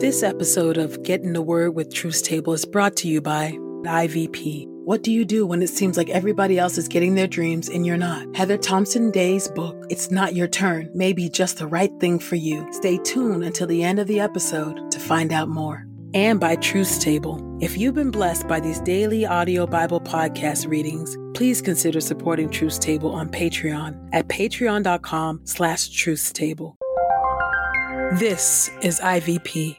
This episode of Get in the Word with Truth Table is brought to you by IVP. What do you do when it seems like everybody else is getting their dreams and you're not? Heather Thompson Day's book, It's Not Your Turn, may be just the right thing for you. Stay tuned until the end of the episode to find out more. And by Truth Table. If you've been blessed by these daily audio Bible podcast readings, please consider supporting Truth Table on Patreon at patreon.com slash truthstable. This is IVP.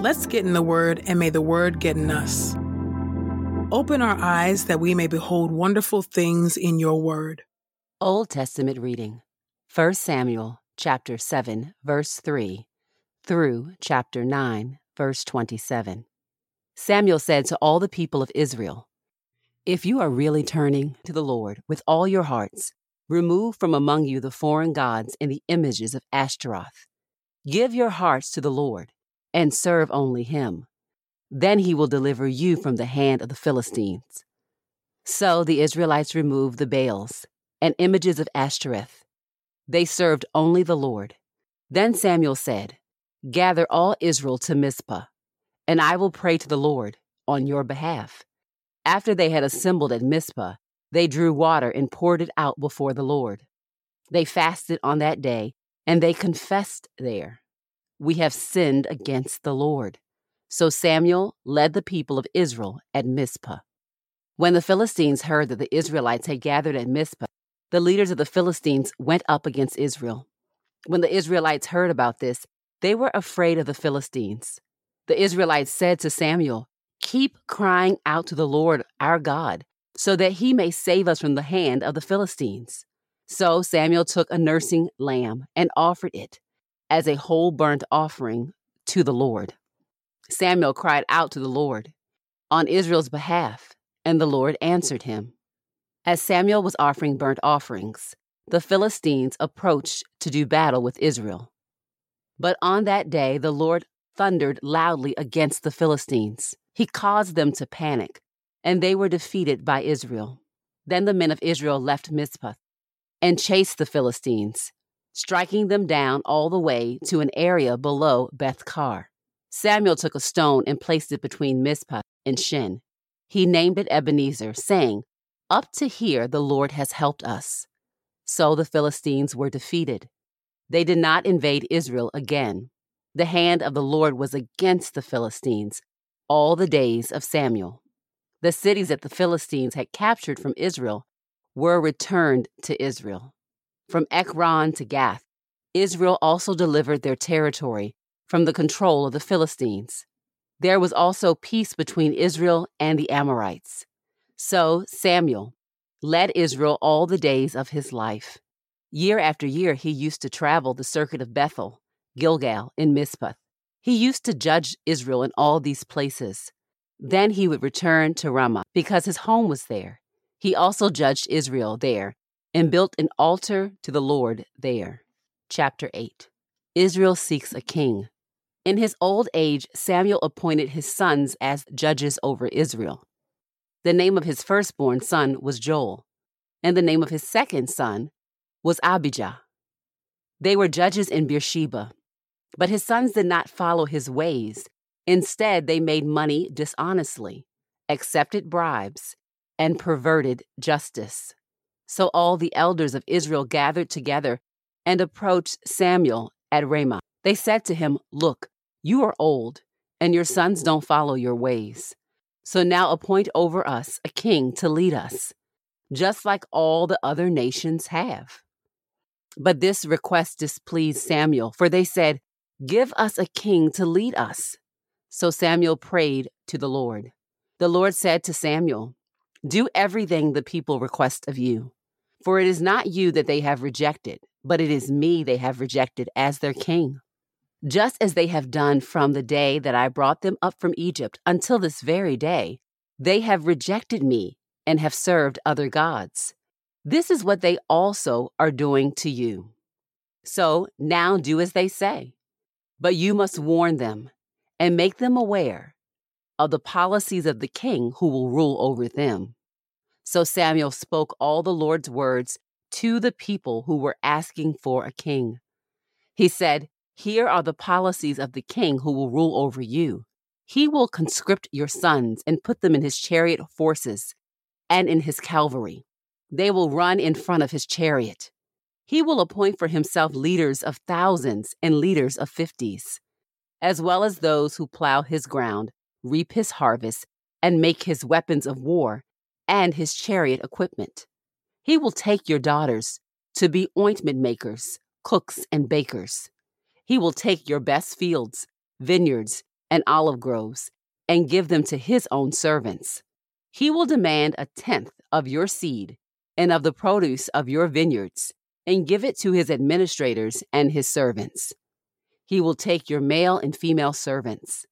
Let's get in the Word, and may the Word get in us. Open our eyes that we may behold wonderful things in your Word. Old Testament reading 1 Samuel chapter 7 verse 3 through chapter 9 verse 27. Samuel said to all the people of Israel, If you are really turning to the Lord with all your hearts, remove from among you the foreign gods and the images of Ashtoreth. Give your hearts to the Lord and serve only him. Then he will deliver you from the hand of the Philistines. So the Israelites removed the Baals and images of Ashtoreth. They served only the Lord. Then Samuel said, Gather all Israel to Mizpah, and I will pray to the Lord on your behalf. After they had assembled at Mizpah, they drew water and poured it out before the Lord. They fasted on that day, and they confessed there, We have sinned against the Lord. So Samuel led the people of Israel at Mizpah. When the Philistines heard that the Israelites had gathered at Mizpah, the leaders of the Philistines went up against Israel. When the Israelites heard about this, they were afraid of the Philistines. The Israelites said to Samuel, Keep crying out to the Lord our God, so that he may save us from the hand of the Philistines. So Samuel took a nursing lamb and offered it as a whole burnt offering to the Lord. Samuel cried out to the Lord on Israel's behalf, and the Lord answered him. As Samuel was offering burnt offerings, the Philistines approached to do battle with Israel. But on that day, the Lord thundered loudly against the Philistines. He caused them to panic, and they were defeated by Israel. Then the men of Israel left Mizpah and chased the Philistines, striking them down all the way to an area below Beth Kar. Samuel took a stone and placed it between Mizpah and Shen. He named it Ebenezer, saying, Up to here the Lord has helped us. So the Philistines were defeated. They did not invade Israel again. The hand of the Lord was against the Philistines all the days of Samuel. The cities that the Philistines had captured from Israel were returned to Israel. From Ekron to Gath, Israel also delivered their territory from the control of the Philistines. There was also peace between Israel and the Amorites. So Samuel led Israel all the days of his life. Year after year, he used to travel the circuit of Bethel, Gilgal, and Mizpah. He used to judge Israel in all these places. Then he would return to Ramah because his home was there. He also judged Israel there and built an altar to the Lord there. Chapter 8 Israel seeks a king. In his old age, Samuel appointed his sons as judges over Israel. The name of his firstborn son was Joel, and the name of his second son was Abijah. They were judges in Beersheba, but his sons did not follow his ways. Instead, they made money dishonestly, accepted bribes, and perverted justice. So all the elders of Israel gathered together and approached Samuel at Ramah. They said to him, Look, you are old, and your sons don't follow your ways. So now appoint over us a king to lead us, just like all the other nations have. But this request displeased Samuel, for they said, Give us a king to lead us. So Samuel prayed to the Lord. The Lord said to Samuel, Do everything the people request of you, for it is not you that they have rejected, but it is me they have rejected as their king. Just as they have done from the day that I brought them up from Egypt until this very day, they have rejected me and have served other gods. This is what they also are doing to you. So now do as they say. But you must warn them and make them aware of the policies of the king who will rule over them. So Samuel spoke all the Lord's words to the people who were asking for a king. He said, Here are the policies of the king who will rule over you. He will conscript your sons and put them in his chariot forces and in his cavalry. They will run in front of his chariot. He will appoint for himself leaders of thousands and leaders of fifties, as well as those who plow his ground, reap his harvest, and make his weapons of war and his chariot equipment. He will take your daughters to be ointment makers, cooks, and bakers. He will take your best fields, vineyards, and olive groves and give them to his own servants. He will demand a tenth of your seed and of the produce of your vineyards, and give it to his administrators and his servants. He will take your male and female servants,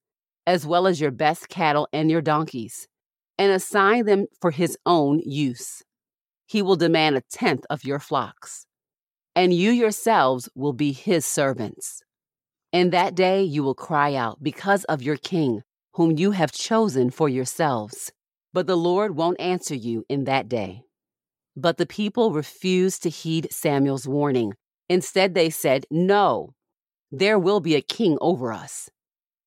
as well as your best cattle and your donkeys, and assign them for his own use. He will demand a tenth of your flocks, and you yourselves will be his servants. In that day you will cry out because of your king, whom you have chosen for yourselves. But the Lord won't answer you in that day. But the people refused to heed Samuel's warning. Instead, they said, No, there will be a king over us.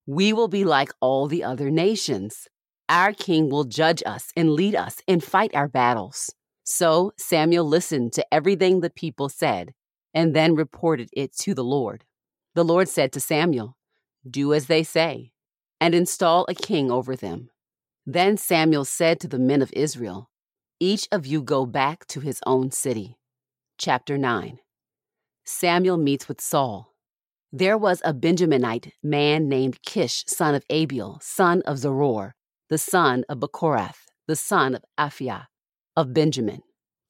We will be like all the other nations. Our king will judge us and lead us and fight our battles. So Samuel listened to everything the people said and then reported it to the Lord. The Lord said to Samuel, Do as they say, and install a king over them. Then Samuel said to the men of Israel, each of you go back to his own city. Chapter 9 Samuel meets with Saul. There was a Benjaminite man named Kish, son of Abiel, son of Zeror, the son of Bechorath, the son of Aphiah, of Benjamin.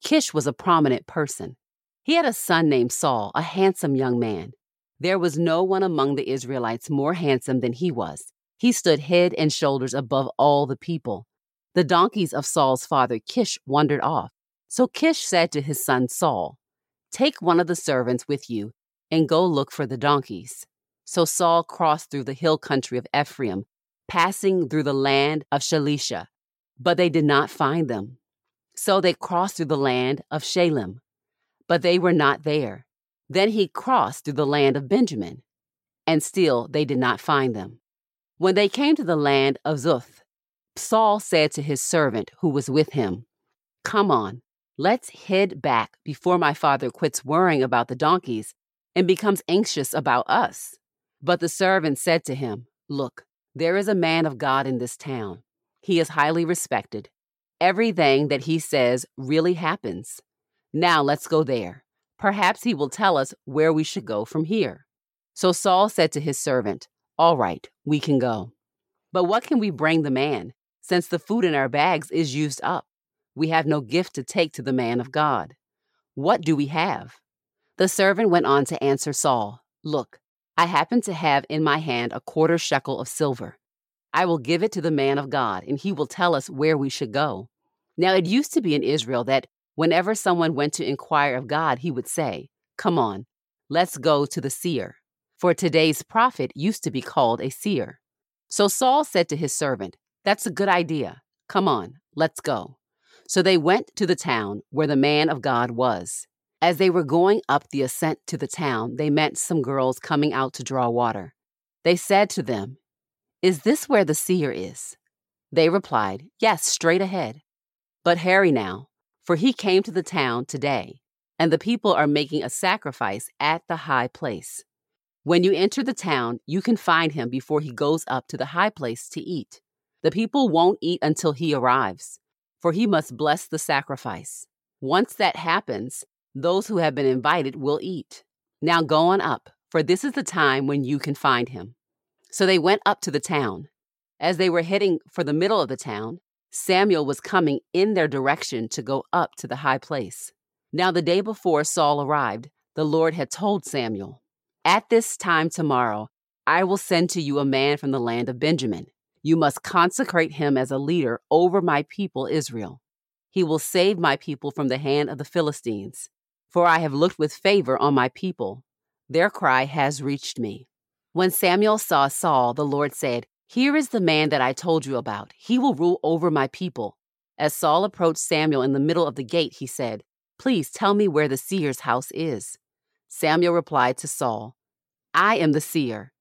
Kish was a prominent person. He had a son named Saul, a handsome young man. There was no one among the Israelites more handsome than he was. He stood head and shoulders above all the people. The donkeys of Saul's father Kish wandered off. So Kish said to his son Saul, Take one of the servants with you and go look for the donkeys. So Saul crossed through the hill country of Ephraim, passing through the land of Shalisha, but they did not find them. So they crossed through the land of Shaalim, but they were not there. Then he crossed through the land of Benjamin, and still they did not find them. When they came to the land of Zuph, Saul said to his servant who was with him, Come on, let's head back before my father quits worrying about the donkeys and becomes anxious about us. But the servant said to him, Look, there is a man of God in this town. He is highly respected. Everything that he says really happens. Now let's go there. Perhaps he will tell us where we should go from here. So Saul said to his servant, All right, we can go. But what can we bring the man? since the food in our bags is used up. We have no gift to take to the man of God. What do we have? The servant went on to answer Saul Look, I happen to have in my hand a quarter shekel of silver. I will give it to the man of God, and he will tell us where we should go. Now, it used to be in Israel that whenever someone went to inquire of God, he would say, Come on, let's go to the seer. For today's prophet used to be called a seer. So Saul said to his servant, that's a good idea. Come on, let's go. So they went to the town where the man of God was. As they were going up the ascent to the town, they met some girls coming out to draw water. They said to them, Is this where the seer is? They replied, Yes, straight ahead. But hurry now, for he came to the town today, and the people are making a sacrifice at the high place. When you enter the town, you can find him before he goes up to the high place to eat. The people won't eat until he arrives, for he must bless the sacrifice. Once that happens, those who have been invited will eat. Now go on up, for this is the time when you can find him. So they went up to the town. As they were heading for the middle of the town, Samuel was coming in their direction to go up to the high place. Now, the day before Saul arrived, the Lord had told Samuel, At this time tomorrow, I will send to you a man from the land of Benjamin. You must consecrate him as a leader over my people Israel. He will save my people from the hand of the Philistines. For I have looked with favor on my people. Their cry has reached me. When Samuel saw Saul, the Lord said, here is the man that I told you about. He will rule over my people. As Saul approached Samuel in the middle of the gate, he said, Please tell me where the seer's house is. Samuel replied to Saul, I am the seer.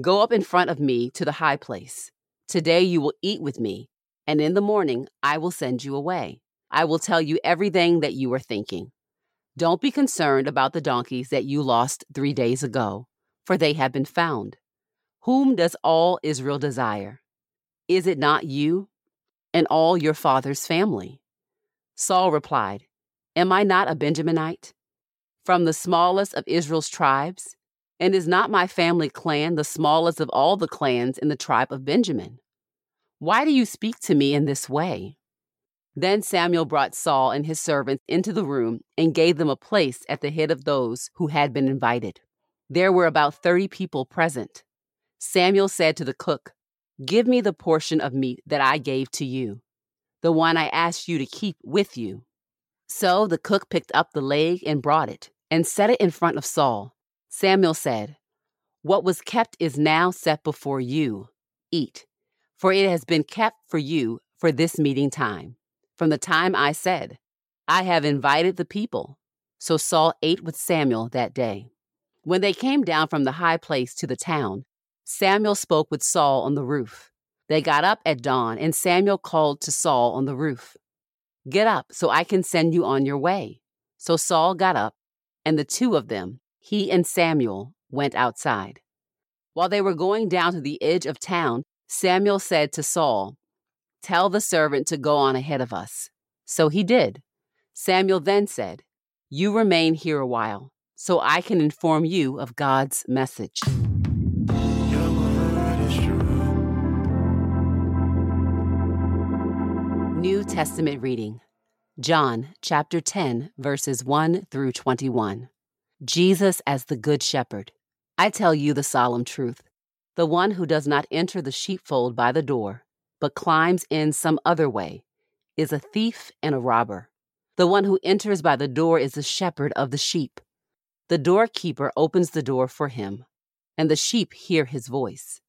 Go up in front of me to the high place. Today you will eat with me, and in the morning I will send you away. I will tell you everything that you are thinking. Don't be concerned about the donkeys that you lost three days ago, for they have been found. Whom does all Israel desire? Is it not you and all your father's family? Saul replied, Am I not a Benjaminite? From the smallest of Israel's tribes? And is not my family clan the smallest of all the clans in the tribe of Benjamin? Why do you speak to me in this way? Then Samuel brought Saul and his servants into the room and gave them a place at the head of those who had been invited. There were about thirty people present. Samuel said to the cook, Give me the portion of meat that I gave to you, the one I asked you to keep with you. So the cook picked up the leg and brought it, and set it in front of Saul. Samuel said, What was kept is now set before you. Eat, for it has been kept for you for this meeting time. From the time I said, I have invited the people. So Saul ate with Samuel that day. When they came down from the high place to the town, Samuel spoke with Saul on the roof. They got up at dawn, and Samuel called to Saul on the roof, Get up so I can send you on your way. So Saul got up, and the two of them, he and Samuel, went outside. While they were going down to the edge of town, Samuel said to Saul, Tell the servant to go on ahead of us. So he did. Samuel then said, You remain here a while, so I can inform you of God's message. New Testament reading John chapter 10, verses 1 through 21. Jesus as the Good Shepherd. I tell you the solemn truth. The one who does not enter the sheepfold by the door, but climbs in some other way, is a thief and a robber. The one who enters by the door is the shepherd of the sheep. The doorkeeper opens the door for him, and the sheep hear his voice.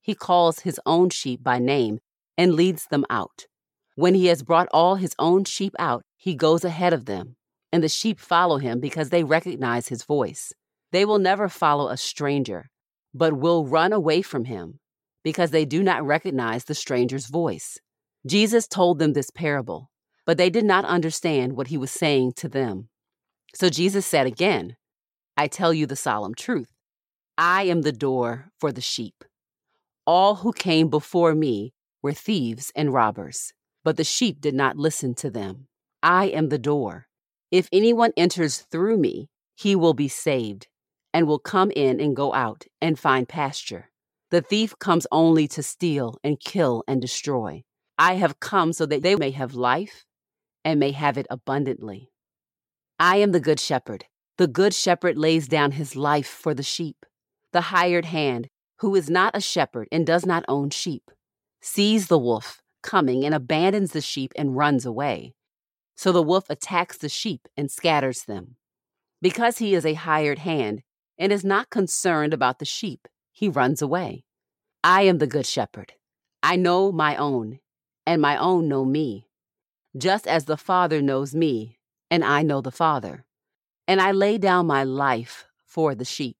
He calls his own sheep by name and leads them out. When he has brought all his own sheep out, he goes ahead of them, and the sheep follow him because they recognize his voice. They will never follow a stranger, but will run away from him because they do not recognize the stranger's voice. Jesus told them this parable, but they did not understand what he was saying to them. So Jesus said again, I tell you the solemn truth. I am the door for the sheep. All who came before me were thieves and robbers but the sheep did not listen to them. I am the door. If anyone enters through me, he will be saved, and will come in and go out and find pasture. The thief comes only to steal and kill and destroy. I have come so that they may have life and may have it abundantly. I am the good shepherd. The good shepherd lays down his life for the sheep. The hired hand, who is not a shepherd and does not own sheep, sees the wolf coming and abandons the sheep and runs away. So the wolf attacks the sheep and scatters them. Because he is a hired hand and is not concerned about the sheep, he runs away. I am the good shepherd. I know my own, and my own know me, just as the Father knows me, and I know the Father. And I lay down my life for the sheep.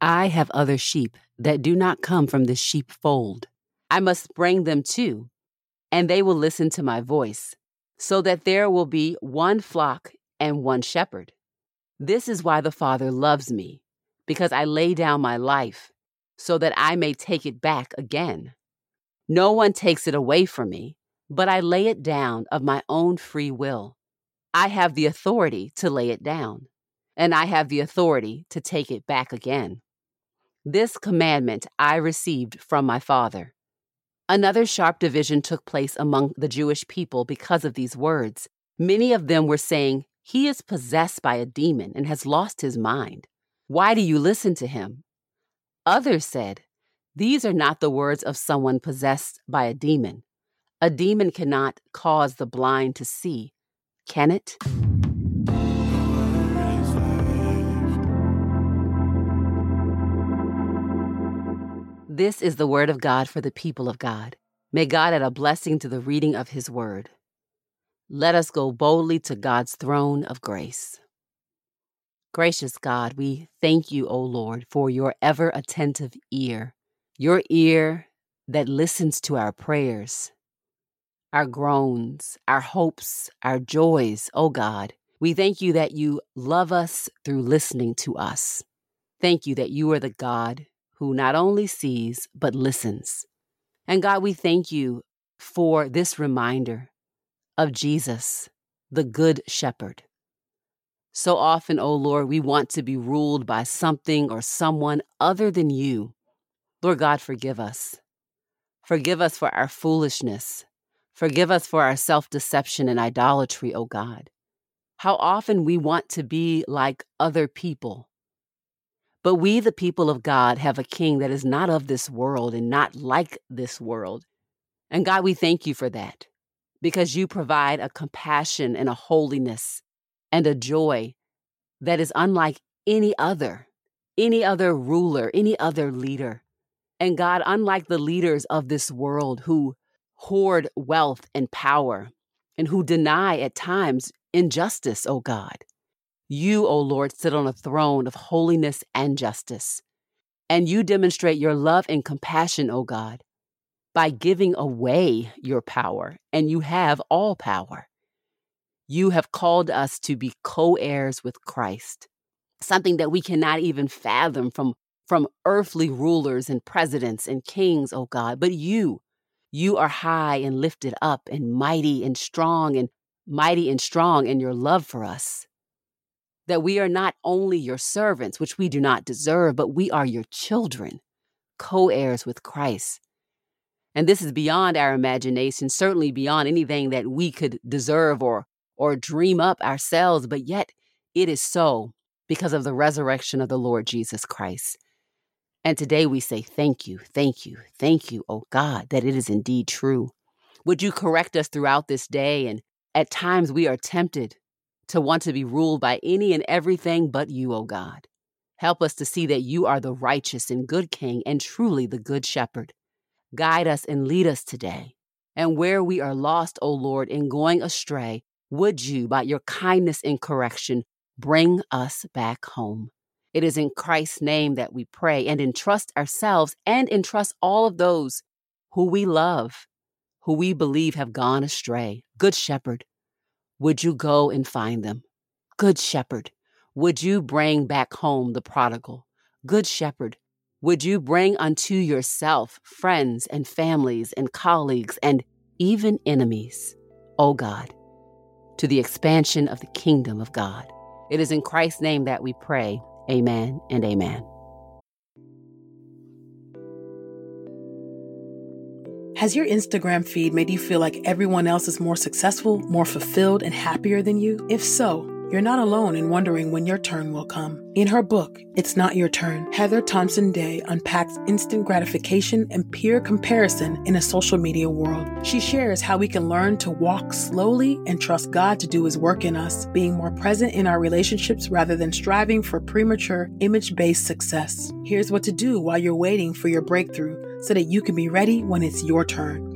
I have other sheep that do not come from the sheepfold. I must bring them too, and they will listen to my voice. so that there will be one flock and one shepherd. This is why the Father loves me, because I lay down my life so that I may take it back again. No one takes it away from me, but I lay it down of my own free will. I have the authority to lay it down, and I have the authority to take it back again. This commandment I received from my Father. Another sharp division took place among the Jewish people because of these words. Many of them were saying, He is possessed by a demon and has lost his mind. Why do you listen to him? Others said, These are not the words of someone possessed by a demon. A demon cannot cause the blind to see, can it? This is the word of God for the people of God. May God add a blessing to the reading of his word. Let us go boldly to God's throne of grace. Gracious God, we thank you, O Lord, for your ever attentive ear, your ear that listens to our prayers, our groans, our hopes, our joys, O God. We thank you that you love us through listening to us. Thank you that you are the God who not only sees, but listens. And God, we thank you for this reminder of Jesus, the Good Shepherd so often, O oh Lord, we want to be ruled by something or someone other than you. Lord God, forgive us. Forgive us for our foolishness. Forgive us for our self deception and idolatry, O oh God. How often we want to be like other people. But we, the people of God, have a king that is not of this world and not like this world. And God, we thank you for that because you provide a compassion and a holiness and a joy that is unlike any other, any other ruler, any other leader. And God, unlike the leaders of this world who hoard wealth and power and who deny at times injustice, O God, you, O Lord, sit on a throne of holiness and justice. And you demonstrate your love and compassion, O God, by giving away your power, and you have all power. You have called us to be co heirs with Christ, something that we cannot even fathom from, from earthly rulers and presidents and kings, oh God. But you, you are high and lifted up and mighty and strong and mighty and strong in your love for us. That we are not only your servants, which we do not deserve, but we are your children, co heirs with Christ. And this is beyond our imagination, certainly beyond anything that we could deserve or or dream up ourselves, but yet it is so because of the resurrection of the Lord Jesus Christ. And today we say, Thank you, thank you, thank you, oh God, that it is indeed true. Would you correct us throughout this day? And at times we are tempted to want to be ruled by any and everything but you, oh God. Help us to see that you are the righteous and good King and truly the good shepherd. Guide us and lead us today. And where we are lost, O Lord, in going astray, would you, by your kindness and correction, bring us back home? It is in Christ's name that we pray and entrust ourselves and entrust all of those who we love, who we believe have gone astray. Good Shepherd, would you go and find them? Good Shepherd, would you bring back home the prodigal? Good Shepherd, would you bring unto yourself friends and families and colleagues and even enemies? O oh God, to the expansion of the kingdom of God. It is in Christ's name that we pray. Amen and amen. Has your Instagram feed made you feel like everyone else is more successful, more fulfilled, and happier than you? If so, you're not alone in wondering when your turn will come. In her book, It's Not Your Turn, Heather Thompson Day unpacks instant gratification and peer comparison in a social media world. She shares how we can learn to walk slowly and trust God to do his work in us, being more present in our relationships rather than striving for premature, image based success. Here's what to do while you're waiting for your breakthrough so that you can be ready when it's your turn.